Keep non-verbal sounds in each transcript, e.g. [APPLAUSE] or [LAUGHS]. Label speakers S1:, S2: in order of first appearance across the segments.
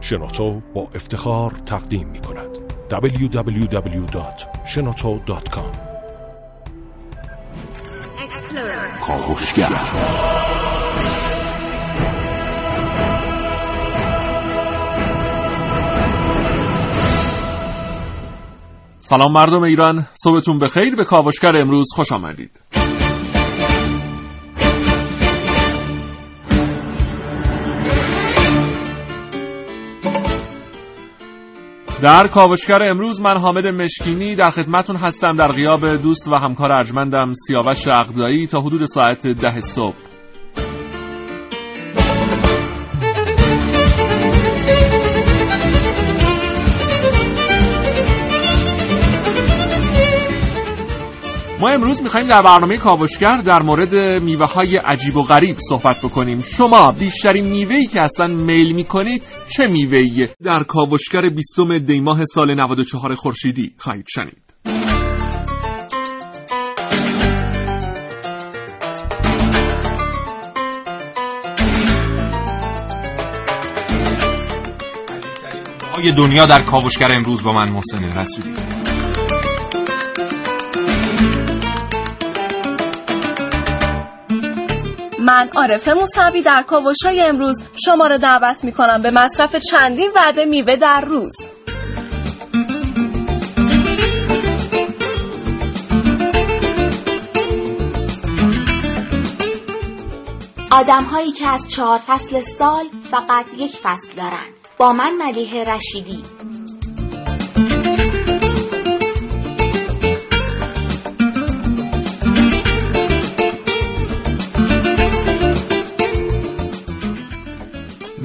S1: شنوتو با افتخار تقدیم می کند. www.shenoto.com
S2: کاوشگر
S3: سلام مردم ایران صبحتون بخیر به کاوشگر امروز خوش آمدید. در کاوشگر امروز من حامد مشکینی در خدمتون هستم در غیاب دوست و همکار ارجمندم سیاوش اقدایی تا حدود ساعت ده صبح. ما امروز می‌خوایم در برنامه کاوشگر در مورد میوه های عجیب و غریب صحبت بکنیم. شما بیشترین میوهی که اصلا میل می‌کنید چه میوهیه در کاوشگر بیستم دیماه سال 94 خورشیدی خواهید شنید.
S4: دنیا در کاوشگر امروز با من محسن رسولی.
S5: من عارف موسوی در کاوشای امروز. شما را دعوت می کنم به مصرف چندین وعده میوه در روز.
S6: آدم هایی که از چهار فصل سال فقط یک فصل دارند با من ملیه رشیدی.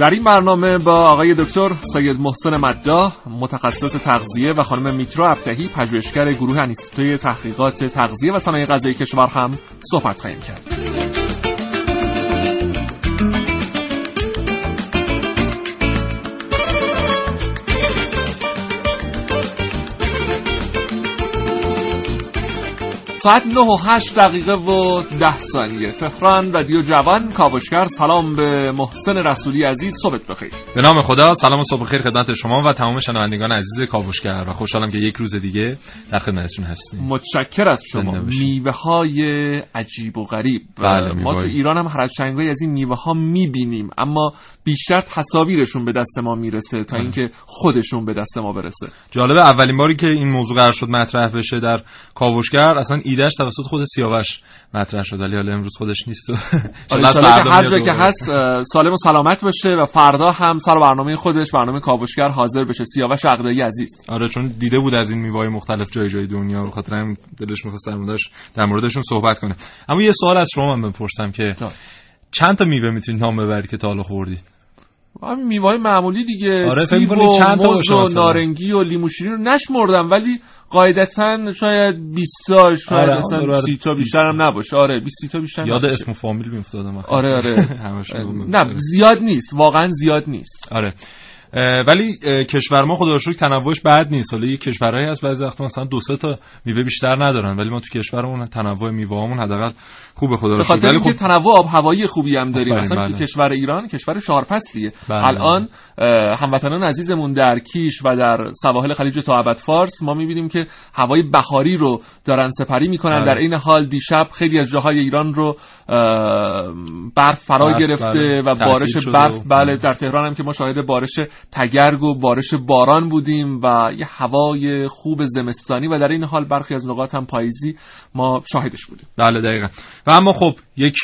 S3: در این برنامه با آقای دکتر سید محسن مداح متخصص تغذیه و خانم میترا ابتهی پژوهشگر گروه انیستوی تحقیقات تغذیه و صنایع غذایی کشور هم صحبت خواهیم کرد. ساعت 9 و 8 دقیقه و 10 ثانیه. تهران رادیو جوان کاوشگر. سلام به محسن رسولی عزیز. صبح بخیر.
S4: به نام خدا سلام و صبح خیر خدمت شما و تمام شنوندگان عزیز کاوشگر. و خوشحالم که یک روز دیگه در خدمتتون هستیم.
S3: متشکر از شما. میوه های عجیب و غریب.
S4: بله،
S3: ما تو ایران هم هر از چنگایی از این میوه ها می‌بینیم. اما بیشتر تصاویرشون به دست ما می‌رسه تا اینکه خودشون به دست ما برسه.
S4: جالبه اولین باری که این موضوع قرار شد مطرح بشه در کاوشگر اصلا ایدهش توسط خود سیاوش مطرح شد. ولی حالا امروز خودش نیست. [LAUGHS] و
S3: آره،
S4: فردا
S3: هر جا که. هست سالم و سلامت باشه و فردا هم سر برنامه خودش برنامه کاوشگر حاضر بشه. سیاوش عقدایی عزیز.
S4: آره چون دیده بود از این میوه‌های مختلف جای جای دنیا. به خاطر هم دلش می‌خواست در موردش در موردشون صحبت کنه. اما یه سوال از شما من بپرسم که. چند تا میوه می‌تونید نام ببرید که تا حالا خوردید؟
S3: همین میوه های معمولی دیگه
S4: آره،
S3: سیب و
S4: چند
S3: موز و. نارنگی و لیمو شیرین رو نشمردم ولی قاعدتا شاید 20 تا شاید
S4: آره،
S3: مثلا
S4: آره،
S3: 30 تا
S4: 20
S3: بیشتر هم نباشه. آره 20 تا بیشتر
S4: یاد
S3: نباشه.
S4: اسم و فامیل میافتادم
S3: آره آره. [LAUGHS]
S4: همشون
S3: نه زیاد نیست واقعا زیاد نیست.
S4: آره. ولی کشور ما خدا رو شکر تنوعش بد نیست. حالا یه کشورهایی هست بعضی وقتا مثلا دو سه تا میوه بیشتر ندارن ولی ما تو کشورمون تنوع میوه‌هامون حداقل خوبه خدا رو شکر
S3: خاطر اینکه
S4: خب
S3: تنوع آب هوایی خوبی هم داریم مثلا
S4: بله.
S3: کشور ایران کشور شارپسیه
S4: بله.
S3: الان اه، هموطنان عزیزمون در کیش و در سواحل خلیج تا فارس ما می‌بینیم که هوای بهاری رو دارن سپری می‌کنن
S4: بله.
S3: در این حال دیشب خیلی از جاهای ایران رو برف فرا
S4: برف،
S3: گرفته
S4: بله.
S3: و بارش برف بله
S4: بله.
S3: در تهران هم که ما شاهد بارش تگرگ و بارش باران بودیم و یه هوای خوب زمستانی و در این حال برخی از نقاط هم پاییزی ما شاهدش بودیم.
S4: بله دقیقا. و اما خب یک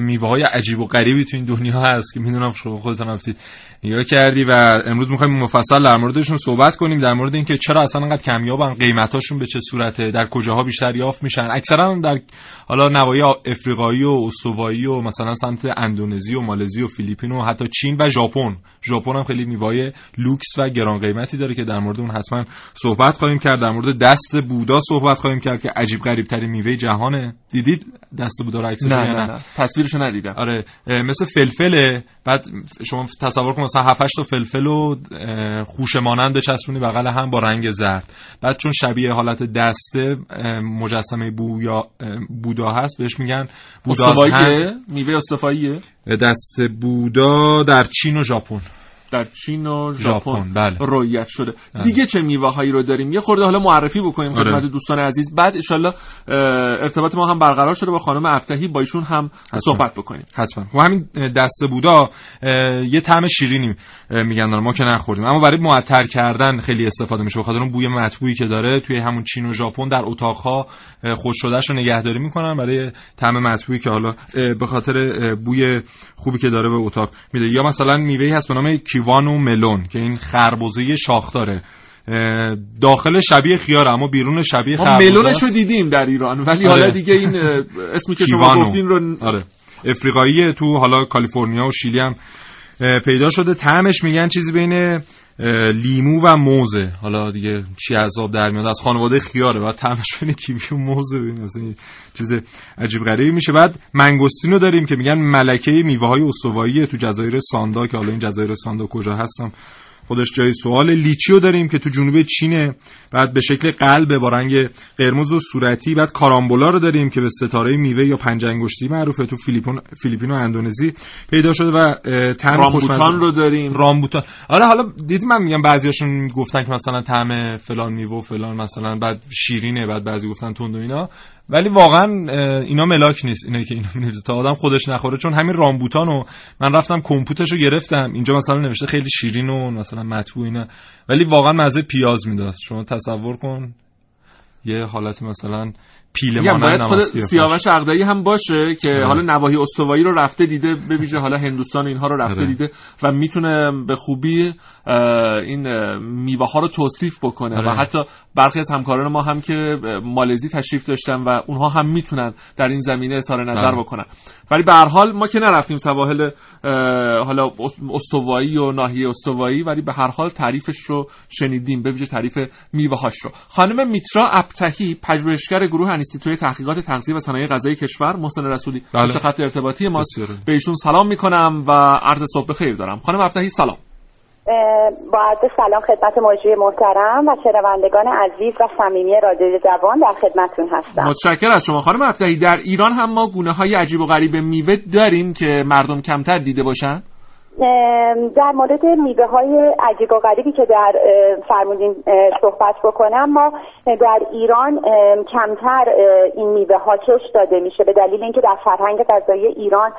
S4: میوه های عجیب و غریبی تو این دنیا هست که می‌دونم شما خودتون رفتید نگاه کردی و امروز می‌خوایم مفصل در موردشون صحبت کنیم در مورد اینکه چرا اصلا انقدر کمیابن قیمتاشون به چه صورته در کجاها بیشتر یافت میشن. اکثرا در حالا نواحی افریقایی و استوایی و مثلا سمت اندونزی و مالزی و فیلیپین و حتی چین و ژاپن. ژاپن هم خیلی میوه لوکس و گران قیمتی داره که در مورد اون حتما صحبت خواهیم کرد. در مورد دست بودا صحبت خواهیم کرد که عجیب غریب میوه جهانه دیدید دست بودا رو عکسش
S3: نه نه نه؟ تصویرشو ندیدم.
S4: آره مثل فلفله بعد شما تصور کن مثلا 7 تا فلفل و اه، خوشه مانند بچسبونی بغل هم با رنگ زرد. بعد چون شبیه حالت دسته مجسمه بویا بودا هست بهش میگن بودا
S3: میوه استواییه؟
S4: دست بودا در چین و ژاپن.
S3: در چین و
S4: ژاپن بله.
S3: رویت شده. دیگه چه میوه هایی رو داریم؟ یه خورده حالا معرفی بکنیم
S4: آره.
S3: خدمت دوستان عزیز. بعد انشالله ارتباط ما هم برقرار شده. با خانم ابتهی با ایشون هم صحبت بکنیم.
S4: حتما. و همین دسته بودا یه طعم شیرینی میگن ما که نخوردیم. اما برای معطر کردن خیلی استفاده میشه. بخاطر اون بوی مطبوعی که داره توی همون چین و ژاپن در اتاقها خوش شدهش رو نگهداری می‌کنن. برای طعم مطبوعی که حالا به خاطر بوی خوبی که داره به اتاق میده. یا مثلا میوهی هست به نام کیوان و ملون که این خربزه شاخ داره داخل شبیه خیاره اما بیرون شبیه
S3: ما
S4: خربزه
S3: ملونش رو دیدیم در ایران ولی
S4: آره.
S3: حالا دیگه این اسمی که شما. گفتین رو
S4: آره افریقایی تو حالا کالیفرنیا و شیلی هم پیدا شده طعمش میگن چیزی بین لیمو و موزه. حالا دیگه چی آب در میاد؟ از خانواده خیاره. بعد طعمش بین کیوی و موزه. ببین اصلا چیز عجیب غریبی میشه. بعد منگوستین رو داریم که میگن ملکه میوه های استوایی تو جزایر ساندا که حالا این جزایر ساندا کجا هستم. خودش جای سوال لیچی رو داریم که تو جنوب چینه. بعد به شکل قلب با رنگ قرمز و صورتی بعد کارامبولا رو داریم که به ستاره میوه یا پنج انگشتی معروفه تو فیلیپین فیلیپین و اندونزی پیدا شده و طعم
S3: رامبوتان رو داریم.
S4: رامبوتان. آره حالا دیدی من میگم بعضیاشون گفتن که مثلا طعم فلان میوه و فلان مثلا بعد شیرینه بعد بعضی گفتن تند و اینا. ولی واقعا اینا ملاک نیست اینا که اینا می‌نویسه تا آدم خودش نخوره. چون همین رامبوتانو من رفتم کمپوتش گرفتم. اینجا مثلا نوشته خیلی شیرین و مثلا مطبوع اینا. ولی واقعا مزه پیاز می‌داد. شما تصور کن یه حالت مثلا مانند
S3: خود. سیاوش عقدایی هم باشه که
S4: آره.
S3: حالا نواحی استوایی رو رفته دیده به ویژه حالا هندوستان و اینها رو رفته
S4: آره.
S3: دیده و می‌تونه به خوبی این میوه ها رو توصیف بکنه و
S4: آره.
S3: حتی برخی از همکاران ما هم که مالزی تشریف داشتن و اونها هم می‌تونن در این زمینه اظهار نظر. بکنن ولی به هر حال ما که نرفتیم سواحل حالا است- استوایی و ناحیه استوایی ولی به هر حال تعریفش رو شنیدیم به ویژه تعریف میوه هاش رو خانم میترا ابتهی پژوهشگر گروه انستیتوی تحقیقات تغذیه و صنایع غذایی کشور محسن رسولی
S4: بله.
S3: خط ارتباطی ماست
S4: بسیار.
S3: به ایشون سلام می‌کنم و عرض صبح خیر دارم. خانم ابتهی سلام.
S7: با عرض سلام خدمت مجری محترم و شنوندگان عزیز و صمیمی رادیو جوان در خدمتتون هستم.
S3: متشکر از شما. خانم ابتهی در ایران هم ما گونه های عجیب و غریب میوه داریم که مردم کمتر دیده باشن؟
S7: در مورد میوه های عجیب و غریبی که در فرمودین صحبت بکنم ما در ایران کمتر این میوه ها کش داده میشه. به دلیل اینکه در فرهنگ غذایی ایران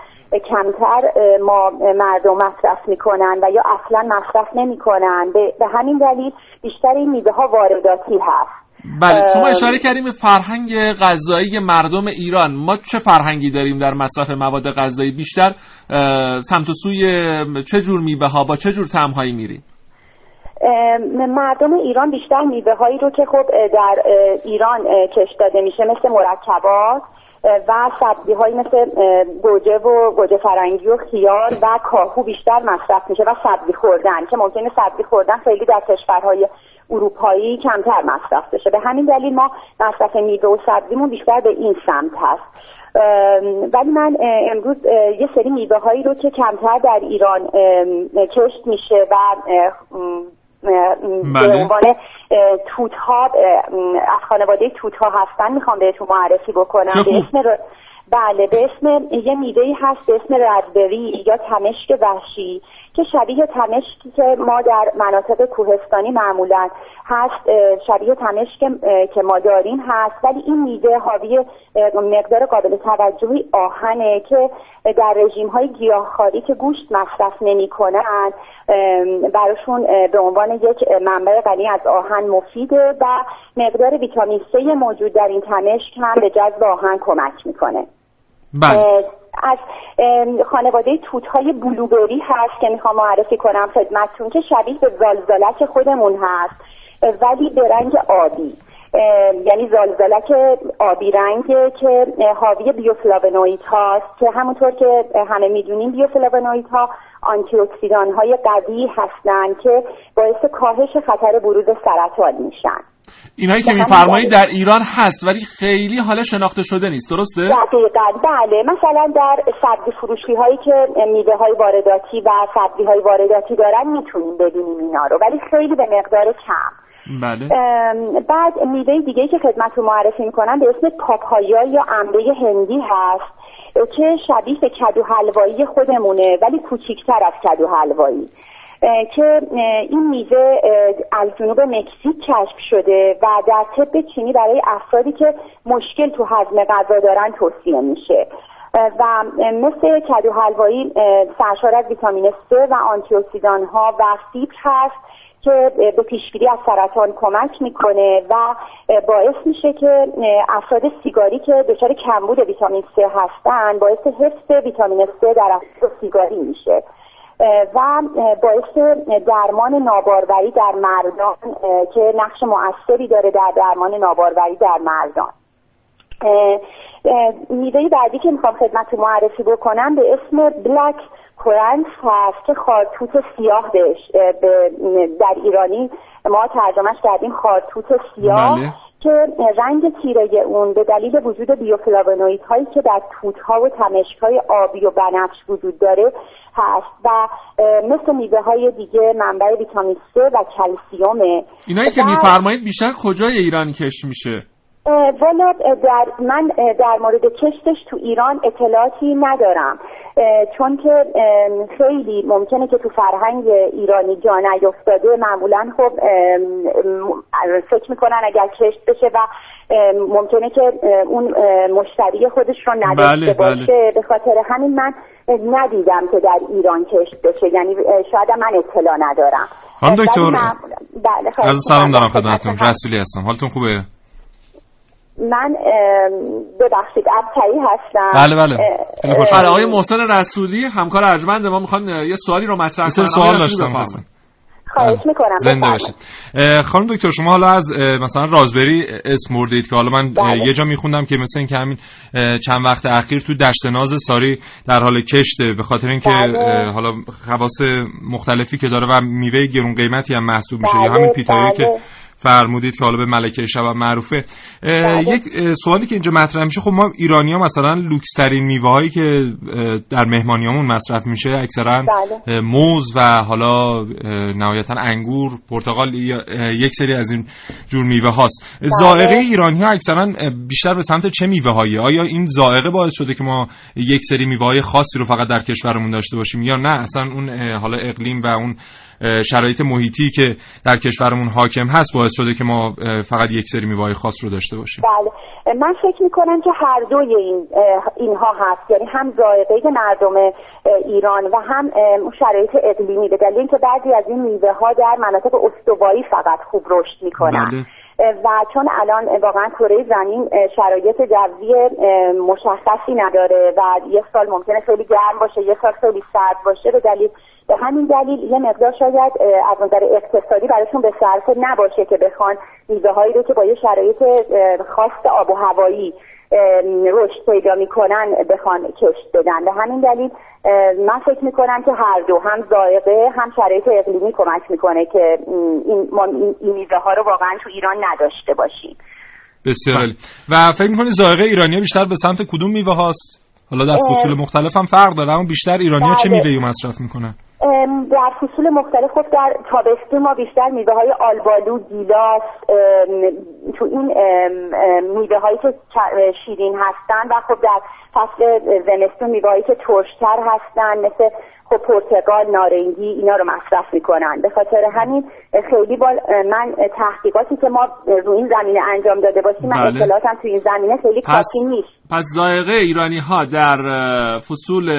S7: کمتر ما مردم مصرف می‌کنن و یا اصلا مصرف نمی‌کنن. به همین دلیل بیشتر این میوه ها وارداتی هست.
S3: بله شما. اشاره کردیم به فرهنگ غذایی مردم ایران. ما چه فرهنگی داریم در مصرف مواد غذایی بیشتر؟ سمت و سوی چه جور میوه ها با چه جور طعم هایی میریم
S7: مردم ایران بیشتر میوه هایی رو که خب در ایران کش داده میشه مثل مرکبات و سبزی هایی مثل گوجه و گوجه فرنگی و خیار و کاهو بیشتر مصرف میشه و سبزی خوردن که ممکنه سبزی خوردن خیلی در کشورهای اروپایی کمتر مصرف بشه به همین دلیل ما مصرف میوه و سبزیمون بیشتر به این سمت هست ولی من امروز یه سری میوه هایی رو که کمتر در ایران کشت میشه و اه،
S3: بله.
S7: به عنوان توت ها از خانواده توت ها هستن می‌خوام بهتون معرفی بکنم به. اسم ر- بله به اسم یه میوه هست به اسم رزبری یا تمشک وحشی که شبیه تمشکی که ما در مناطق کوهستانی معمولا هست شبیه تمشک که ما داریم هست. ولی این میوه حاوی مقدار قابل توجهی آهنه که در رژیم های گیاهخواری که گوشت مصرف نمی کنن براشون به عنوان یک منبع غنی از آهن مفیده و مقدار ویتامین C موجود در این تمشک هم به جذب آهن کمک می‌کنه.
S3: بله.
S7: از خانواده توت های بلوبری هست که می‌خوام معرفی کنم خدمتتون که شبیه به زالزالک خودمون هست ولی به رنگ آبی. یعنی زالزالک آبی رنگه که حاوی بیوفلاونوئید هاست که همونطور که همه می‌دونیم بیوفلاونوئید ها آنتی های قوی هستند که باعث کاهش خطر بروز سرطان میشن.
S3: اینایی که
S7: همین
S3: میفرمایید
S7: دلیل-
S3: در ایران هست ولی خیلی حالا شناخته شده نیست. درسته؟
S7: دقیقا. بله مثلا در سبزی فروشی هایی که میوه های وارداتی و سبزی های وارداتی دارن می‌تونیم ببینیم اینا رو ولی خیلی به مقدار کم.
S3: بله.
S7: بعد میوه دیگه که خدمت رو معرفی می‌کنم به اسم پاپایا یا انبه هندی هست که شبیه به کدو حلوایی خودمونه ولی کوچیکتر از کدو حلوایی. که این میوه از جنوب مکزیک کشف شده و در طب چینی برای افرادی که مشکل تو هضم غذا دارن توصیه میشه. و مثل کدو حلوایی سرشار از ویتامین C و آنتی اکسیدان ها و فیبر هست که به پیشگیری از سرطان کمک می‌کنه و باعث میشه که افراد سیگاری که دچار کمبود ویتامین C هستن باعث حفظ ویتامین C در افراد سیگاری میشه. و باعث درمان ناباروری در مردان که نقش مؤثری داره در درمان ناباروری در مردان میوه بعدی که می‌خوام خدمت معرفی بکنم به اسم بلک کورنت هست که خارتوت سیاه بهش در ایرانی ما ترجمهش کردیم خارتوت سیاه بله. که رنگ تیره اون به دلیل وجود بیوفلاونوید هایی که در توت ها و تمشک های آبی و بنفش وجود داره هست و مثل میوه های دیگه منبع ویتامین C و کلسیومه.
S3: اینایی که میفرمایید بیشتر کجای ایران کشت میشه؟
S7: والا در من در مورد کشتش تو ایران اطلاعاتی ندارم. چون که خیلی ممکنه که تو فرهنگ ایرانی جا نیفتاده. معمولا خب فکر می‌کنن اگر کشت بشه و ممکنه که اون مشتری خودش رو نداشته بله، بله. باشه. به خاطر همین من ندیدم که در ایران کشت بشه. یعنی شاید من اطلاع ندارم.
S4: خانم دکتر بله سلام دارم خدمتتون. رسولی هستم. حالتون خوبه؟
S7: من ببخشید ابتری هستم.
S4: بله بله.
S3: خیلی آقای محسن رسولی همکار ارجمند ما. می‌خوان یه سوالی رو مطرح کنن.
S4: سوال داشتم.
S7: خواهش می‌کنم.
S4: زنده باشید. خانم دکتر شما حالا از مثلا رازبری اسم مردید که حالا من بله. یه جا میخوندم که مثل اینکه همین چند وقت اخیر تو دشت ناز ساری در حال کشته به خاطر اینکه بله. حالا خواص مختلفی که داره و میوه گرون قیمتی هم محسوب میشه یا همین بله، پیتایی که فرمودید که حالا به ملکه شب معروفه بله. یک سوالی که اینجا مطرح میشه خب ما ایرانی ها مثلا لوکس ترین میوه هایی که در مهمانیامون مصرف میشه اکثرا بله. موز و حالا نهایتا انگور پرتقال یک سری از این جور میوه هاست بله. ذائقه ایرانی ها اکثرا بیشتر به سمت چه میوه هایی آیا این ذائقه باعث شده که ما یک سری میوه های خاصی رو فقط در کشورمون داشته باشیم یا نه اصلا اون حالا اقلیم و اون شرایط محیطی که در کشورمون حاکم هست باعث شده که ما فقط یک سری میوه خاص رو داشته باشیم.
S7: بله. من فکر می‌کنم که هر دوی این اینها هست. یعنی هم ذائقه مردم ایران و هم شرایط اقلیمی. به دلیل اینکه بعضی از این میوه ها در مناطق استوایی فقط خوب رشد می‌کنن. بله. و چون الان واقعا کره زمین شرایط جوی مشخصی نداره و یه سال ممکنه خیلی گرم باشه یه سال خیلی سرد باشه به دلیل به همین دلیل یه مقدار شاید از نظر اقتصادی براشون به صرفه نباشه که بخوان میوه هایی رو که با یه شرایط خاص آب و هوایی رشد پیدا می‌کنن بخوان کشت بدن. به همین دلیل من فکر می‌کنم که هر دو هم ذائقه هم شرایط اقلیمی کمک می‌کنه که این ما این میوه ها رو واقعا تو ایران نداشته باشیم.
S4: بسیار و فکر می‌کنی ذائقه ایرانی بیشتر به سمت کدوم میوه هاست؟ حالا در فصول مختلف هم فرق داره اما بیشتر ایرانی ها چه بله. میوه‌ای مصرف می‌کنن؟
S7: در فصول مختلف خب در تابستون ما بیشتر میوه های آلبالو گیلاس تو این میوه هایی که شیرین هستن و خب در فصل زمستون میوه هایی که ترشتر هستن مثل خب پرتقال نارنگی اینا رو مصرف می‌کنن به خاطر همین خیلی با من تحقیقاتی که ما روی این زمینه انجام داده باشیم من بله. اطلاعاتم تو این زمینه خیلی کافی نیست
S3: پس ذائقه ایرانی ها در فصول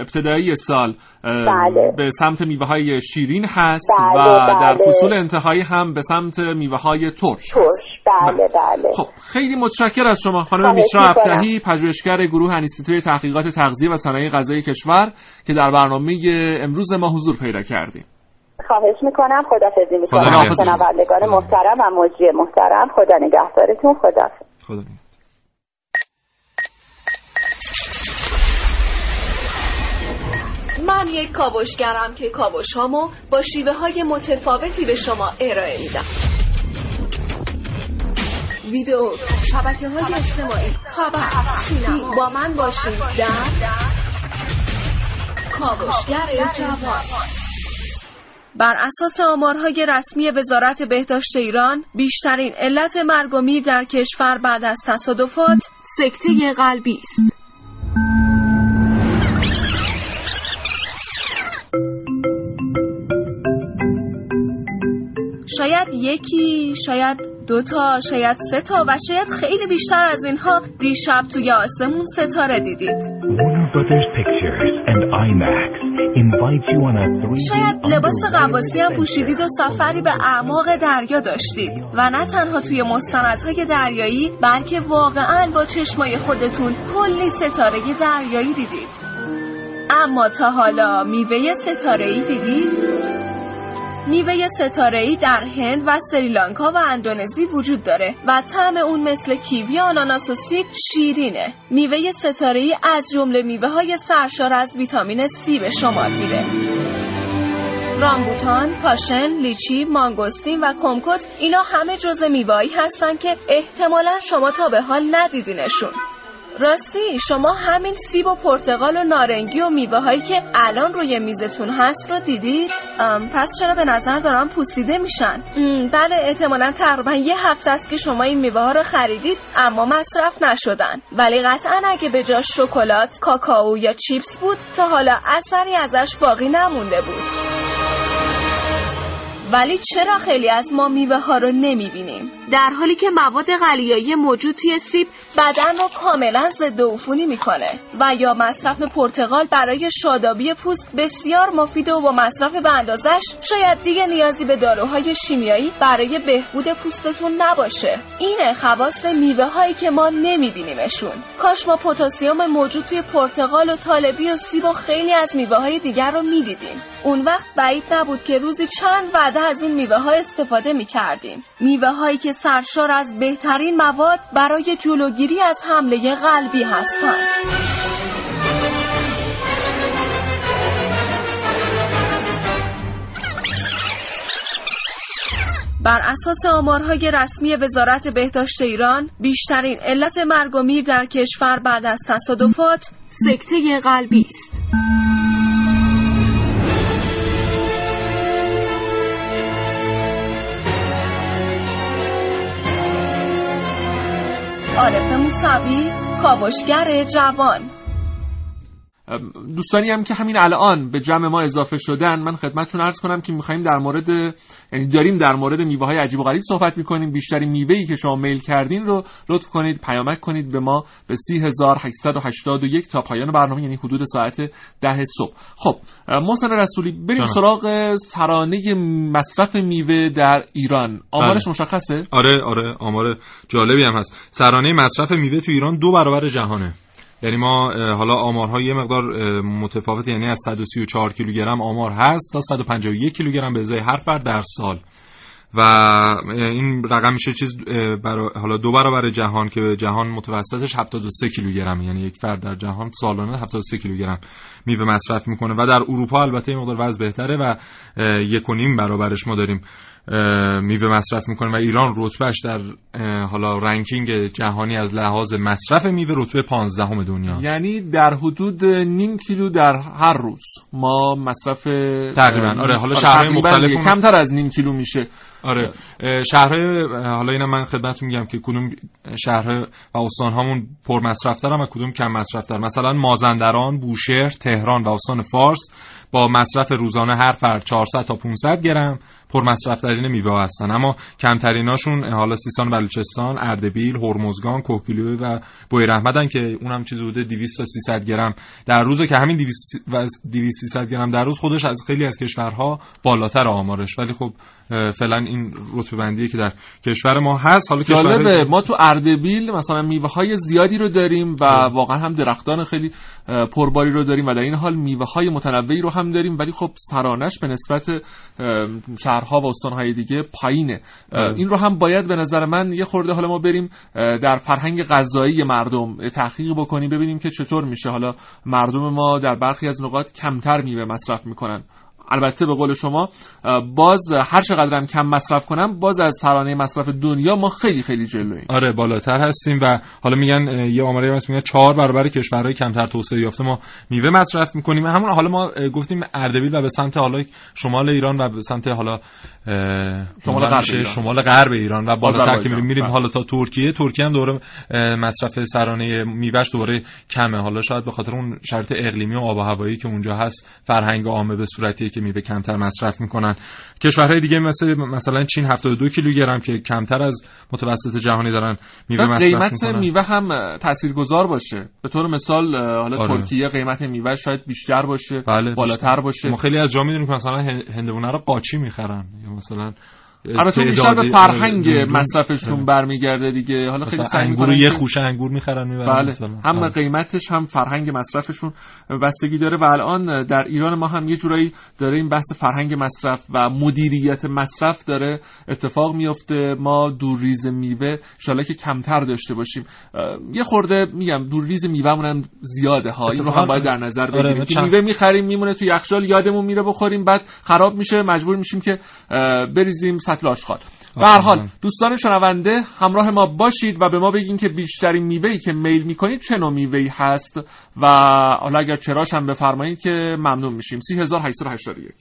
S3: ابتدایی سال بله. به سمت میوه های شیرین هست بله، و در بله. فصول انتهایی هم به سمت میوه های
S7: ترش بله بله, بله.
S3: خب خیلی متشکر از شما خانم میترا ابتهی پژوهشگر گروه انستیتوی تحقیقات تغذیه و صنایع غذایی کشور که در برنامه امروز ما حضور پیدا کردیم.
S7: خواهش می‌کنم خدافظی می‌کنم. شنوندگان محترم و مجری محترم خدا نگهدارتون. خدا خدا
S5: من یک کاوشگرم که کاوش هامو با شیوه های متفاوتی به شما ارائه میدم. ویدیو شبکه های اجتماعی. خبر سینما با من باشید در کاوشگر جوان. بر اساس آمارهای رسمی وزارت بهداشت ایران بیشترین علت مرگ و میر در کشور بعد از تصادفات سکته قلبی است. شاید یکی شاید دوتا شاید سه تا و شاید خیلی بیشتر از اینها دیشب توی آسمون ستاره دیدید. شاید لباس قواسی هم پوشیدید و سفری به اعماق دریا داشتید و نه تنها توی مستندهای دریایی بلکه واقعا با چشمای خودتون کلی ستاره دریایی دیدید. اما تا حالا میوه ستاره ای دیدید؟ میوه ستاره ای در هند و سریلانکا و اندونزی وجود داره و طعم اون مثل کیوی آناناس و سیب شیرینه. میوه ستاره ای از جمله میوه های سرشار از ویتامین سی به شمار میره. رامبوتان، پاشن، لیچی، مانگوستین و کمکت اینا همه جزء میوه‌ای هستن که احتمالا شما تا به حال ندیدینشون. راستی شما همین سیب و پرتقال و نارنگی و میوه هایی که الان روی میزتون هست رو دیدید؟ پس چرا به نظر دارن پوسیده میشن؟ بله احتمالا تقریبا یه هفته است که شما این میوه ها رو خریدید اما مصرف نشدن ولی قطعا اگه به جاش شکلات، کاکائو یا چیپس بود تا حالا اثری ازش باقی نمونده بود ولی چرا خیلی از ما میوه ها رو نمی‌بینیم در حالی که مواد غلیایی موجود توی سیب بدن رو کاملا ضد عفونی می‌کنه و یا مصرف پرتقال برای شادابی پوست بسیار مفید و با مصرف به اندازش شاید دیگه نیازی به داروهای شیمیایی برای بهبود پوستتون نباشه. اینه خواص میوه هایی که ما نمیبینیمشون. کاش ما پتاسیم موجود توی پرتقال و طالبی و سیب و خیلی از میوه های دیگر رو می‌دیدیم. اون وقت بعید نبود که روزی چند وعده از این میوه ها استفاده می کردیم میوه هایی که سرشار از بهترین مواد برای جلوگیری از حمله قلبی هستند بر اساس آمارهای رسمی وزارت بهداشت ایران بیشترین علت مرگ و میر در کشور بعد از تصادفات سکته قلبی است. عارف موسوی کاوشگر جوان.
S3: دوستانی هم که همین الان به جمع ما اضافه شدن من خدمتتون عرض کنم که می‌خوایم در مورد یعنی داریم در مورد میوه های عجیب و غریب صحبت می‌کنیم. بیشترین میوه که شما میل کردین رو لطف کنید پیامک کنید به ما به 3881 تا پایان برنامه یعنی حدود ساعت ده صبح. خب محسن رسولی بریم سراغ سرانه مصرف میوه در ایران. آمارش بله. مشخصه؟
S4: آره آره آمار جالبی هم هست. سرانه مصرف میوه تو ایران دو برابر جهانه. یعنی ما حالا آمارها یه مقدار متفاوت یعنی از 134 کیلوگرم آمار هست تا 151 کیلوگرم به ازای هر فرد در سال. و این رقم میشه چیز برا حالا دو برابر جهان که جهان متوسطش 73 کیلوگرم یعنی یک فرد در جهان سالانه 73 کیلوگرم میوه مصرف می‌کنه و در اروپا البته این مقدار وضع بهتره و یک و نیم برابرش ما داریم. میوه مصرف می‌کنه و ایران رتبهش در حالا رنکینگ جهانی از لحاظ مصرف میوه رتبه 15 دنیا
S3: یعنی در حدود نیم کیلو در هر روز ما مصرف
S4: تقریبا. آره حالا شهرهای مختلف
S3: کمتر از نیم کیلو میشه.
S4: آره شهرهای حالا اینم من خدمتتون میگم که کدوم شهرهای و استان هامون پر مصرف و کدوم کم مصرف مثلا مازندران، بوشهر، تهران و استان فارس با مصرف روزانه هر فرد 400 تا 500 گرم. پر مصرف ترین میوه هستن. اما کمتریناشون حالا سیستان بلوچستان اردبیل هرمزگان کوکیلو و بویر احمدن که اونم چیزی حدود 200 تا 300 گرم. در روز که همین 200 و 200 300 گرم در روز خودش از خیلی از کشورها بالاتر آمارش. ولی خب فعلا این رتبه بندی که در کشور ما هست حالا
S3: کشور ما تو اردبیل مثلا میوه های زیادی رو داریم و واقعا هم درختان خیلی پرباری رو داریم و در این حال میوه های متنوعی رو هم داریم ولی خب سرانش به نسبت شهرها و استانهای دیگه پایینه. این رو هم باید به نظر من یه خورده حالا ما بریم در فرهنگ غذایی مردم تحقیق بکنیم ببینیم که چطور میشه. حالا مردم ما در برخی از نقاط کمتر میوه مصرف می‌کنن. البته به قول شما باز هر چقدرم کم مصرف کنم باز از سرانه مصرف دنیا ما خیلی خیلی جلویم
S4: آره بالاتر هستیم و حالا میگن یه آماری هست میگن چهار برابر کشورهای کمتر توسعه یافته ما میوه مصرف می‌کنیم. همون حالا ما گفتیم اردبیل و به سمت حالا شمال ایران و به سمت حالا
S3: شمال غرب ایران.
S4: شمال غرب ایران و بالاتر که میریم بله. حالا تا ترکیه. ترکیه هم دوره مصرف سرانه میوهش دوره کمه. حالا شاید به خاطر اون شرط اقلیمی و آب و هوایی که اونجا هست فرهنگ عامه به صورتی که میوه کمتر مصرف می‌کنن. کشورهای دیگه مثل مثلا چین 72 کیلوگرم که کمتر از متوسط جهانی دارن
S3: میوه مصرف قیمت میوه هم تاثیرگذار باشه. به طور مثال حالا آره. ترکیه قیمت میوه شاید بیشتر باشه بله بالاتر باشه.
S4: ما خیلی از جا می‌دونیم که مثلا هندونه رو قاچی می‌خرن. یا مثلا
S3: البته بیشتر به فرهنگ مصرفشون برمیگرده دیگه. حالا خیلی
S4: سعی انگور یه خوشه انگور می‌خرن می‌برن
S3: بله. هم آه. قیمتش هم فرهنگ مصرفشون بستگی داره. و الان در ایران ما هم یه جورایی داره این بحث فرهنگ مصرف و مدیریت مصرف داره. اتفاق میفته ما دورریز میوه ان که کمتر داشته باشیم. یه خورده میگم دورریز میوهمون هم زیاده ها. این رو هم باید در نظر آره، بگیریم. که میوه می‌خریم میمونه تو یخچال یادمون میره بخوریم بعد خراب میشه. مجبور میشیم که بریزیم سطل آشغال. به هر حال دوستان شنونده همراه ما باشید و به ما بگین که بیشترین میوه‌ای که میل می‌کنید چه نوع میوه‌ای هست و حالا اگر چراش هم بفرمایید که ممنون میشیم. 3881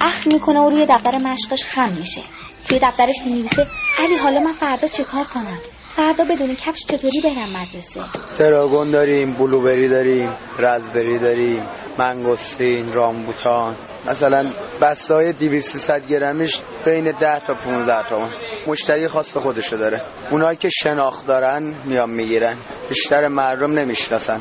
S6: اخ می‌کنه و روی دفتر مشقش خم میشه. توی دفترش می‌نویسه علی حالا من فردا چه کار کنم؟ فردا بدون کفش چطوری برم مدرسه؟
S8: تراگون داریم بلوبری داریم رزبری داریم منگوستین رامبوتان. مثلا بسته های 200 گرمش بین 10 تا 15 تومن. مشتری خاص خودشو داره. اونایی که شناخت دارن میان می‌گیرن. بیشتر مردم نمی‌شناسن.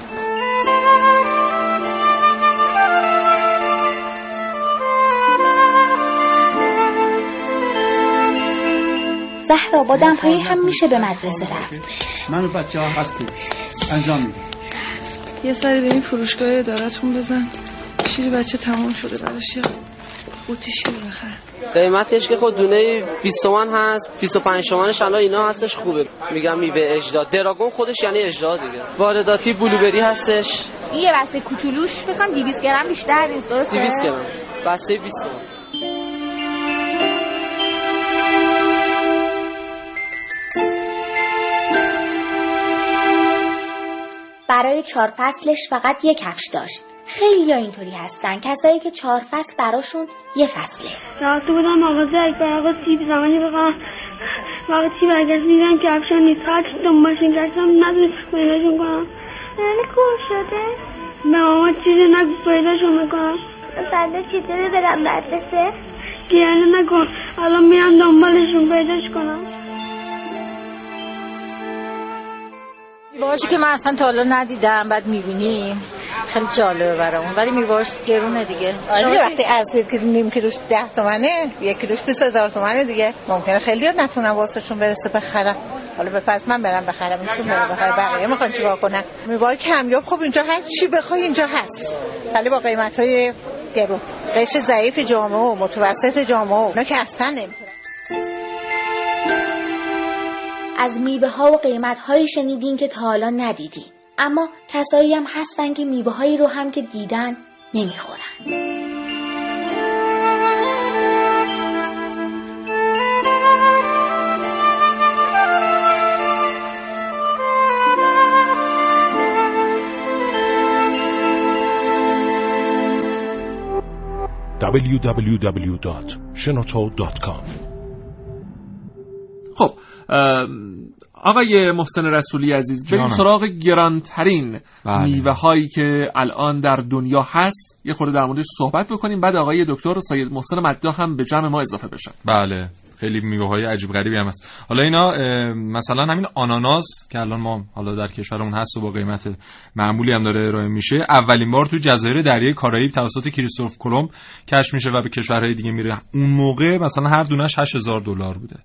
S6: زهرا با دمپایی هم میشه به مدرسه رفت.
S9: من و بچه ها هستیم انجام میدیم.
S10: یه سری به این فروشگاه ادارتون بزن. شیر بچه تمام شده براش. یا قوطی شیر بخر.
S11: قیمتش که خود دونه 20 تومن هست 25 تومنش الان اینا هستش خوبه. میگم میوه اجدا دراگون خودش یعنی اجدا دیگه. وارداتی بلوبری هستش.
S6: یه بسته کوچولوش فکر 200 گرم بیشتر نیست درسته؟
S11: 200 گرم. بسته 20 تومن.
S6: برای چهار فصلش فقط یک کفش داشت. خیلی ها اینطوری هستن. کسایی که چهار فصل براشون یه فصله.
S12: راسته بودم مغازه اکبر آقا سیب زمانی بخوام وقتی برگشت دیدم کفش نیست هر دنبالشون گشتم ندونست پیداشون کنم
S13: یعنی کور شده.
S12: به ماما چیزی نگو پیداشون می‌کنم
S13: فردا چطوری برم مدرسه؟
S12: گیرنه نکن. الان میرم دنبالشون پیداش کنم
S14: میوهاشی که من اصلا تا حالا ندیدم بعد می‌بینیم خیلی جالبه برامون ولی میوهاش گرونه دیگه.
S15: آره وقتی از نیم کیلوش 10 تومنه یک کیلوش 20 هزار تومنه دیگه. ممکنه خیلی نتونم واسهشون برسه بخرم حالا به پس من برم بخرم ایشون برم بخرم بقیه می‌خوان چیکار کنن؟ میوه کمیاب خب اینجا هست. چی بخوای اینجا هست. ولی با قیمت های گرون. قش ضعیف جامعه و متوسط جامعه اونا که اصلا نمی‌تونن.
S6: از میوه ها و قیمت هایی شنیدین که تا حالا ندیدین. اما کسایی هم هستن که میوه هایی رو هم که دیدن نمی‌خورن
S1: www.shenoto.com
S3: خب آقای محسن رسولی عزیز بریم سراغ گرانترین بله. میوه هایی که الان در دنیا هست. یه خورده در موردش صحبت بکنیم. بعد آقای دکتر سید محسن مددا هم به جمع ما اضافه بشن.
S4: بله. خیلی میوه های عجیب غریبی هم هست. حالا اینا مثلا همین آناناس که الان ما حالا در کشورمون هست و با قیمت معمولی هم داره ارائه میشه اولین بار تو جزایر دریای کارائیب توسط کریستوف کلمب کشف میشه و به کشورهای دیگه میره. اون موقع مثلا هر دونش 8000 دلار بوده.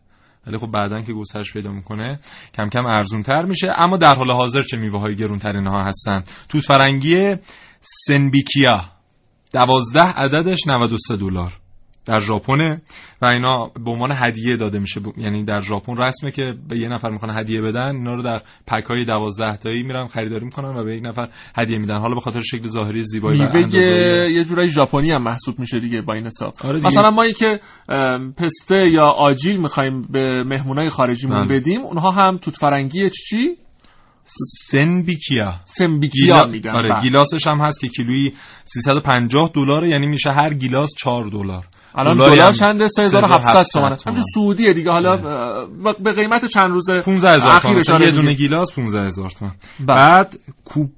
S4: ولی خب بعدا که گسترش پیدا می‌کنه کم کم ارزون تر میشه. اما در حال حاضر چه میوه های گرون ها هستن؟ توت فرنگی سنبیکیا. دوازده عددش 93 دلار. در ژاپن و اینا به عنوان هدیه داده میشه. یعنی در ژاپن رسمه که به یه نفر می‌خوان هدیه بدن اینا رو در پک های 12 تایی میرن خریداری می‌کنن و به یک نفر هدیه میدن. حالا به خاطر شکل ظاهری زیبایی و
S3: یه جورایی ژاپنی هم محسوب میشه دیگه با این حساب. آره مثلا ما که پسته یا آجیل می‌خوایم به مهمونای خارجیمون بله. بدیم اونها هم توت فرنگی چی؟
S4: سنبیکیا.
S3: سنبیکیا میگن.
S4: آره بله. گیلاسش هم هست که کیلویی 350 دلار یعنی میشه هر گیلاس 4 دلار.
S3: الان دلار چند 3700 تومن همین سعودیه دیگه. حالا به قیمت چند روز
S4: 15000 تومن یه دونه گیلاس 15000 تومن بعد کوپ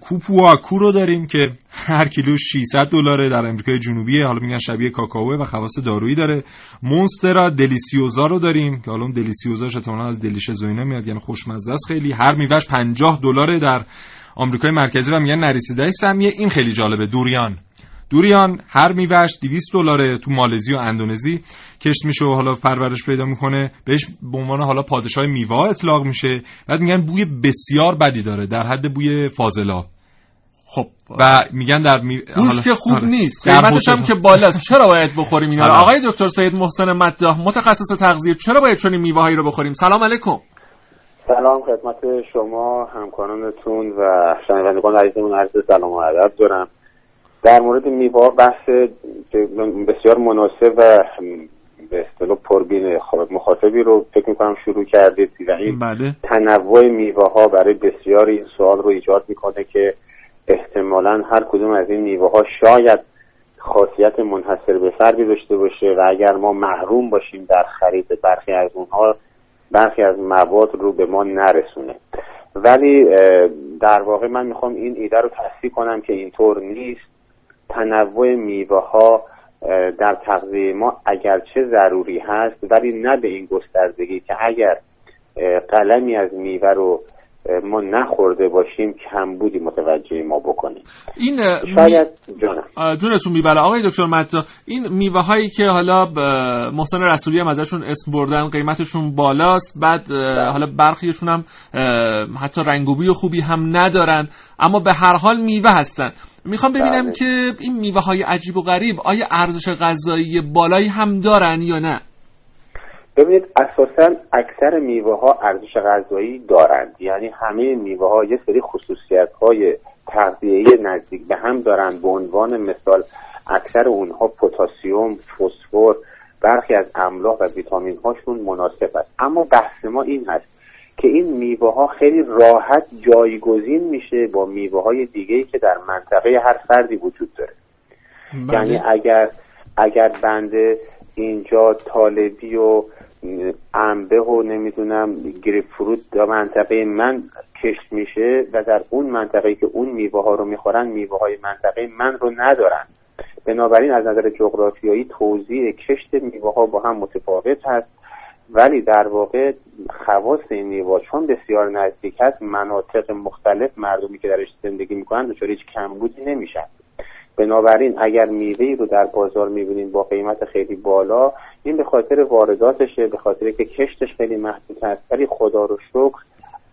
S4: کوپواکو رو داریم که هر کیلو 600 دلاره در امریکای جنوبی. حالا میگن شبیه کاکائو و خواص دارویی داره. مونسترا دلیسیوزا رو داریم که حالا اون دلیسیوزاش احتمالاً از دلیشز و اینا میاد. یعنی خوشمزه است خیلی. هر میوهش 50 دلاره در آمریکای مرکزی و میگن نریسیده سمیه این خیلی جالبه. دوریان. دوریان هر میوهش 200 دلاره تو مالزی و اندونزی. کشت میشه و حالا پرورش پیدا می‌کنه. بهش به عنوان حالا پادشاه میوه اطلاق میشه. بعد میگن بوی بسیار بدی داره در حد بوی فاضلا
S3: خب.
S4: و میگن در می...
S3: بوش که خوب آره. نیست قیمتش هم که بالاست چرا باید بخوریم اینا آره. آقای دکتر سید محسن مداح متخصص تغذیه چرا باید چنین میوه‌هایی رو بخوریم؟ سلام علیکم.
S16: سلام خدمت شما همکارانتون و شنوندگان عزیزمون عرض سلام و ادب دارم. در مورد میوه بحث بسیار مناسب و به اصطلاح پربین مخاطبی رو فکر می‌کنم شروع کردید. و این
S3: بله.
S16: تنوع میوه ها برای بسیاری این سوال رو ایجاد می‌کنه که احتمالا هر کدوم از این میوه ها شاید خاصیت منحصر به فردی داشته باشه و اگر ما محروم باشیم در خرید برخی از اونها برخی از مواد رو به ما نرسونه. ولی در واقع من می‌خوام این ایده رو تصحیح کنم که اینطور نیست. تنوع میوه ها در تغذیه ما اگرچه ضروری هست ولی نه به این گستردگی که اگر قلمی از میوه رو ما نخورده باشیم کمبودی متوجه ما بکنیم.
S3: این
S16: شاید
S3: می... جونتون می‌بره. آقای دکتر متا این میوه هایی که حالا محسن رسولی هم ازشون اسم بردن قیمتشون بالاست بعد بله. حالا برخیشون هم حتی رنگوبی خوبی هم ندارن اما به هر حال میوه هستن. می‌خوام ببینم بله. که این میوه های عجیب و غریب آیا ارزش غذایی بالایی هم دارن یا نه؟
S16: ببینید اساسا اکثر میوه ها ارزش غذایی دارند. یعنی همه میوه ها یه سری خصوصیت های تغذیه‌ای نزدیک به هم دارند. به عنوان مثال اکثر اونها پتاسیم فسفر برخی از املاح و ویتامین هاشون مناسب است. اما بحث ما این هست که این میوه ها خیلی راحت جایگزین میشه با میوه های دیگه که در منطقه هر فردی وجود داره. بله. یعنی اگر اگر بنده اینجا طالبی و انبه و نمی‌دونم گریپ فروت در منطقه من کشت میشه و در اون منطقه که اون میوه ها رو می‌خورن میوه های منطقه من رو ندارن. بنابراین از نظر جغرافیایی توضیح کشت میوه ها با هم متفاوت هست. ولی در واقع خواص این میوه چون بسیار نزدیک هست مناطق مختلف مردمی که درش زندگی می‌کنن دچار هیچ کمبودی نمیشن. بنابراین اگر میوه رو در بازار می‌بینید با قیمت خیلی بالا این به خاطر وارداتشه به خاطر که کشتش خیلی محدود هست. ولی خدا رو شکر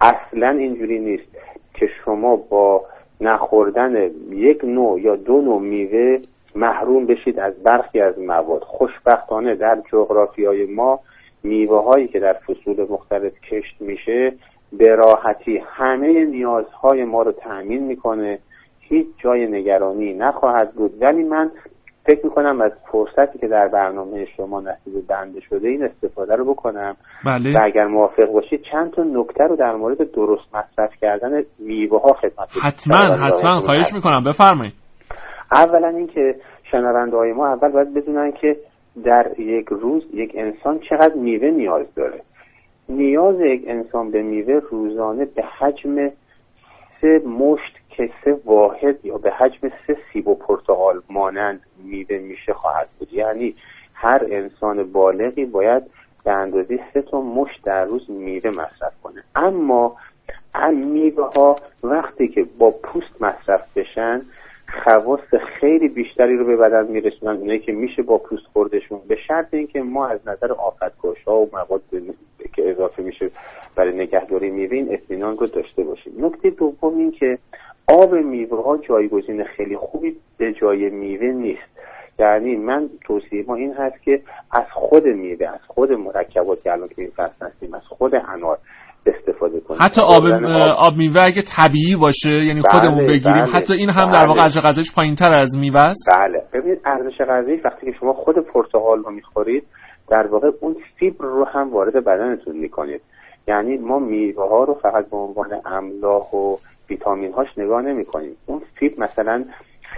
S16: اصلا اینجوری نیست که شما با نخوردن یک نوع یا دو نوع میوه محروم بشید از برخی از مواد. خوشبختانه در جغرافی های ما میوه هایی که در فصول مختلف کشت میشه به راحتی همه نیازهای ما رو تأمین می‌کنه. هیچ جای نگرانی نخواهد بود. ولی من فکر می‌کنم از فرصتی که در برنامه شما نصیب بنده شده این استفاده رو بکنم.
S3: بله.
S16: و اگر موافق باشید چند تا نکته رو در مورد درست مصرف کردن میوه ها خدمت
S3: حتما حتما. خواهش می‌کنم. بفرمایید.
S16: اولا اینکه شنونده های ما اول باید بدونن که در یک روز یک انسان چقدر میوه نیاز داره. نیاز یک انسان به میوه روزانه به حجم سه مشت کسه واحد یا به حجم سه سیب و پرتقال مانند میوه میشه خواهد بود. یعنی هر انسان بالغی باید به اندازه سه تا مشت در روز میوه مصرف کنه. اما میوه ها وقتی که با پوست مصرف بشن خواص خیلی بیشتری رو به بدن میرسونن اونایی که میشه با پوست خوردشون. به شرط اینکه ما از نظر آفتکش ها و مواد که اضافه میشه برای نگهداری میوه این اطمینان رو داشته باشیم. نکته دوم این که آب میوه ها جایگزین خیلی خوبی به جای میوه نیست. یعنی من توصیه ما این هست که از خود میوه از خود مرکبات که الان که هستیم از خود انار استفاده کنیم.
S3: حتی آب آب. میوه اگه طبیعی باشه یعنی بله خودمون بگیریم بله حتی این هم بله. در واقع ارزش غذایش پایینتر از میوه است.
S16: بله. ببینید ارزش غذایی وقتی که شما خود پرتقال رو می‌خورید در واقع اون فیبر رو هم وارد بدنتون می‌کنید. یعنی ما میوه ها رو فقط به عنوان املاح و ویتامین هاش نگاه نمی کنیم اون فیبر مثلا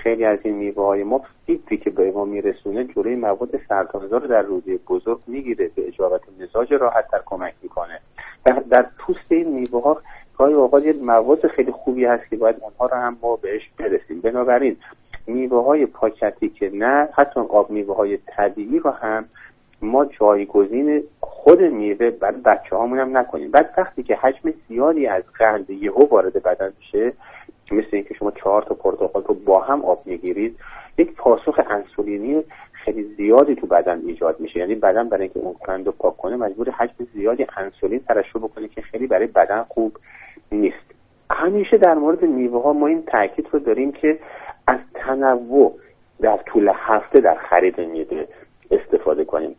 S16: خیلی از این میوه های ما فیبری که به ما میرسونه جلوی مواد سرطانزا رو در روزی بزرگ می‌گیره به اجابت مزاج راحت تر کمک می‌کنه. در, در پوست این میوه ها گاهی اوقات یه مواد خیلی خوبی هست که باید اونها رو هم ما بهش برسیم. بنابراین میوه های پاکتی که نه حتی آب میوه های طبیعی رو هم ما جایگزین خود میوه برای بچه هامون هم نکنیم. بعد وقتی که حجم زیادی از قند یهو وارد بدن میشه مثل اینکه شما چهار تا پرتقال رو با هم آب می‌گیرید یک پاسخ انسولینی خیلی زیادی تو بدن ایجاد میشه. یعنی بدن برای اینکه اون قند رو پاک کنه مجبور حجم زیادی انسولین ترشح بکنه که خیلی برای بدن خوب نیست. همیشه در مورد میوه ها ما این تاکید رو داریم که از تنوع در طول هفته در خرید میوه استفاده کنیم.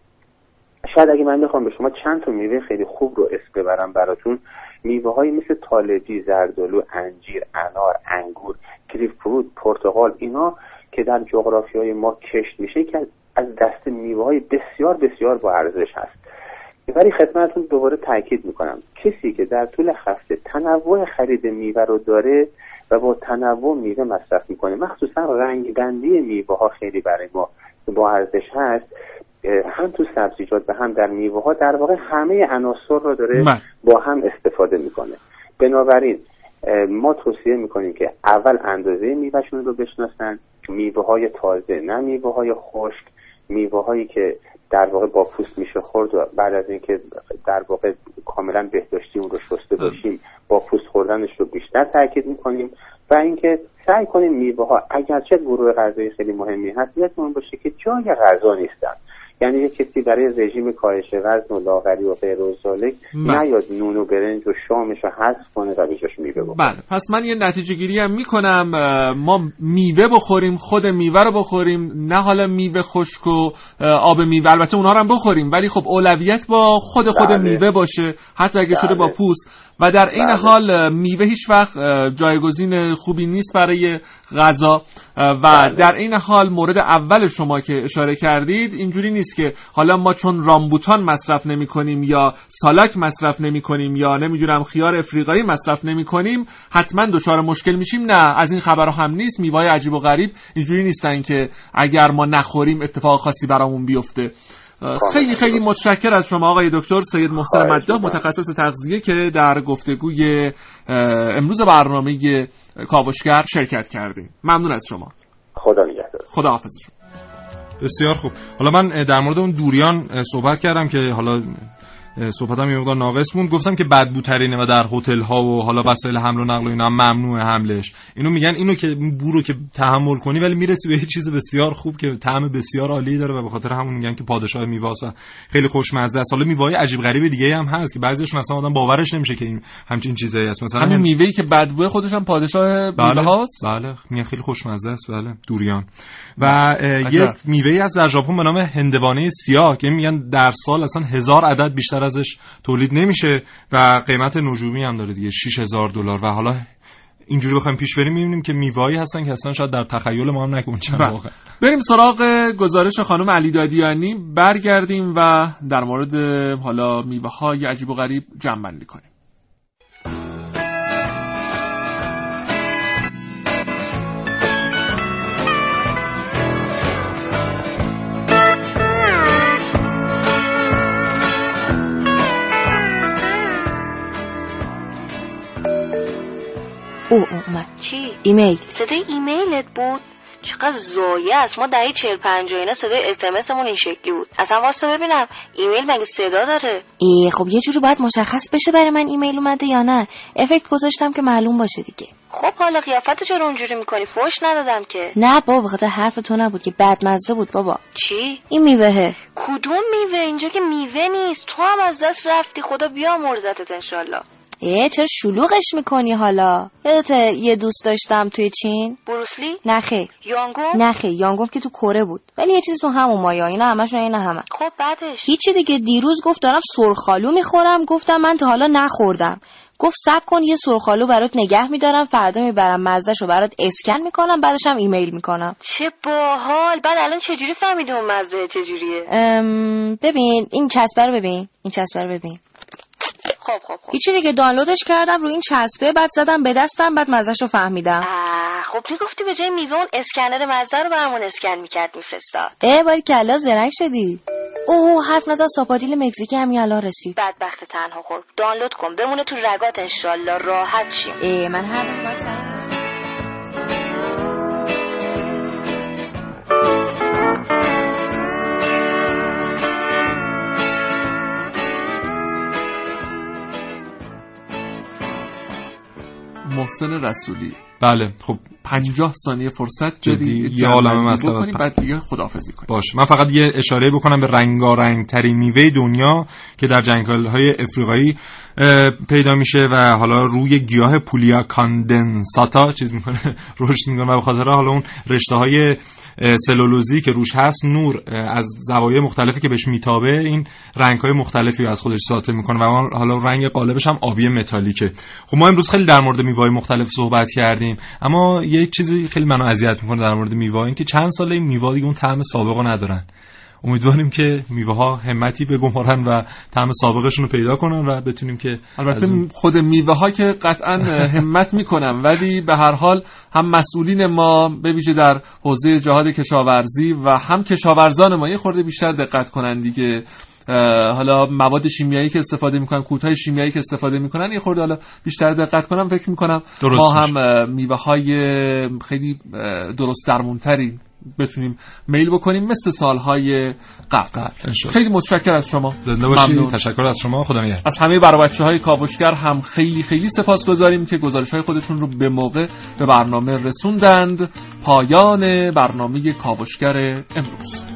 S16: شاید اگه من بخوام به شما چند تا میوه خیلی خوب رو اسم ببرم براتون میوه های مثل طالبی، زردالو، انجیر، انار، انگور، گریپ فروت، پرتقال اینا که در جغرافی های ما کشت میشه که از دست میوه های بسیار بسیار با ارزش هست. ولی خدمتتون دوباره تاکید می‌کنم کسی که در طول هفته تنوع خرید میوه رو داره و با تنوع میوه مصرف می‌کنه مخصوصا رنگ بندی میوه ها خیلی برای ما با ارزش هست هم تو سبزیجات و هم در میوه ها در واقع همه عناصر رو داره من. با هم استفاده می‌کنه. بنابراین ما توصیه می‌کنیم که اول اندازه میوهشون رو بشناسن میوه های تازه نه میوه های خشک میوه هایی که در واقع با پوست میشه خورد و بعد از اینکه در واقع کاملا بهداشتی اون رو شسته باشیم با پوست خوردنش رو بیشتر تاکید می‌کنیم. و اینکه سعی کنیم میوه ها اگرچه گروه غذایی خیلی مهمی هست یادمون باشه که جای غذا نیستن. یعنی یه کسی برای رژیم کاهش وزن و لاغری و غیر و بله. نیاد نون و برنج و شامش رو حذف کنه و بهش میوه
S3: بله پس من یه نتیجه گیری هم می‌کنم ما میوه بخوریم خود میوه رو بخوریم نه حالا میوه خشک و آب میوه البته اونها رو هم بخوریم ولی خب اولویت با خود خود بله. میوه باشه حتی اگه بله. شده با پوست و در این بله. حال میوه هیچ وقت جایگزین خوبی نیست برای غذا و بله. در این حال مورد اول شما که اشاره کردید اینجوری نیست که حالا ما چون رامبوتان مصرف نمی کنیم یا سالاک مصرف نمی کنیم یا نمی‌دونم خیار افریقایی مصرف نمی کنیم حتما دچار مشکل میشیم. نه از این خبر هم نیست. میوه عجیب و غریب اینجوری نیستن که اگر ما نخوریم اتفاق خاصی برامون بیفته. خیلی خیلی متشکر از شما آقای دکتر سید محسن مداح متخصص تغذیه که در گفتگوی امروز برنامه کاوشگر شرکت کردیم. ممنون از شما.
S16: خدا نگهدار.
S3: خدا حافظ شما.
S4: بسیار خوب. حالا من در مورد اون دوریان صحبت کردم که حالا صحبتم یه مقدار ناقص گفتم که بدبوترینه و در هتل ها و حالا وسایل حمل و نقل و اینا ممنوع حملش. اینو میگن اینو که بو رو که تحمل کنی ولی می‌رسی به یه چیز بسیار خوب که طعم بسیار عالی داره و به خاطر همون میگن که پادشاه میواست و خیلی خوشمزه است. حالا میوه عجیب غریب دیگه هم هست که بعضیش مثلا آدم باورش نمیشه که این همچین چیزایی هست مثلا
S3: همین میوه‌ای که بدبو خودش هم پادشاه
S4: بله هاست بله خیلی خوشمزه است. بله دوریان. و یک میوه از در ژاپن به نام هندوانه سیاه که میگن در سال اصلا هزار عدد بیشتر ازش تولید نمیشه و قیمت نجومی هم داره دیگه 6000 دلار. و حالا اینجوری بخوایم پیش بریم می‌بینیم که میوایی هستن که اصلا شاید در تخیل ما هم نکنیم چند بله. واقع
S3: بریم سراغ گزارش خانم علی دادیانی. برگردیم و در مورد حالا میوه های عجیب و غریب جمع بندی کنیم.
S6: او اومد.
S17: چی؟
S6: ایمیل.
S17: صدای ایمیلت بود؟ چقدر ضایع است. ما دهه چهل پنجاه اینا صدای اسمسمون این شکلی بود. اصلا واسه ببینم. ایمیل مگه صدا داره؟
S6: ای خب یه جوری باید مشخص بشه برای من ایمیل اومده یا نه. افکت گذاشتم که معلوم باشه دیگه.
S17: خب حالا قیافت چرا اونجوری می‌کنی؟ فوش ندادم که.
S6: نه بابا بخاطر حرف تو نبود که بدمزه بود بابا.
S17: چی؟
S6: این میوهه
S17: کدوم میوه؟ اینجا که میوه نیست. تو هم از دست رفتی. خدا بیامرزتت انشالله.
S6: ای چرا شلوغش می‌کنی حالا؟ یادت یه دوست داشتم توی چین؟
S17: بروسلی
S6: نخه
S17: یانگوم
S6: نخه یانگوم که تو کره بود. ولی یه چیز تو همون مایا اینا همشون اینا همه.
S17: خب بعدش؟
S6: هیچی دیگه. دیروز گفت دارم سرخالو می‌خورم. گفتم من تا حالا نخوردم. گفت سب کن یه سرخالو برات نگه میدارم. فردا می‌برم مزهش رو برات اسکن می‌کنم. بعدش هم ایمیل می‌کنم.
S17: چه باحال. بعد الان چجوری فهمیدی اون مزه چجوریه؟
S6: ببین. این چسبه رو ببین. این چسبه رو ببین.
S17: خب خب خب.
S6: هیچی دیگه دانلودش کردم رو این چسبه بعد زدم به دستم بعد مزهش رو فهمیدم
S17: خب می‌گفتی به جای میوه اون اسکنر مزه رو برامون اسکن می‌کرد میفرستاد.
S6: اه باری کلا زرنگ شدی. اوه حرف نزن ساپادیل مکزیکی همین الان رسید.
S17: بدبخت تنها خور دانلود کن بمونه تو رگات انشالله راحت شیم.
S6: اه من هر
S3: محسن رسولی.
S4: بله خب
S3: پنجاه ثانیه فرصت
S4: جدی، یه عالمه هست.
S3: بعد دیگه خداحافظی کنیم
S4: باشه من فقط یه اشاره بکنم به رنگارنگ ترین میوه دنیا که در جنگل های افریقایی پیدا میشه و حالا روی گیاه پولیا کاندنساتا چیز می‌کنه [LAUGHS] رشد می‌کنه و به خاطر حالا اون رشته های سلولوزی که روش هست نور از زوایای مختلفی که بهش میتابه این رنگ های مختلفی از خودش ساطع می‌کنه و حالا رنگ قالبش هم آبی متالیکه خب ما امروز خیلی در مورد میوه مختلف صحبت کردیم اما یه چیزی خیلی منو اذیت می‌کنه در مورد میوه این که چند ساله این میوه دیگه اون طعم سابقو ندارن. امیدواریم که میوه ها همتی بگمارن و طعم سابقشون رو پیدا کنن و بتونیم که
S3: البته
S4: اون-
S3: خود میوه ها که قطعا همت می‌کنم ولی به هر حال هم مسئولین ما به ویژه در حوزه جهاد کشاورزی و هم کشاورزان ما یه خورده بیشتر دقت کنن دیگه. حالا مواد شیمیایی که استفاده می‌کنن کودهای شیمیایی که استفاده می‌کنن یه خورده حالا بیشتر دقت کنم فکر می‌کنم
S4: درست
S3: ما. هم میوه های خیلی درست درمونتری بتونیم میل بکنیم مثل سالهای قبل. خیلی متشکر از شما.
S4: زنده باشی.
S3: ممنون.
S4: تشکر از شما. خدا نگهدار.
S3: از همه برای بچه های کاوشگر هم خیلی خیلی سپاس گذاریم که گزارش های خودشون رو به موقع به برنامه رسوندند. پایان برنامه کاوشگر امروز.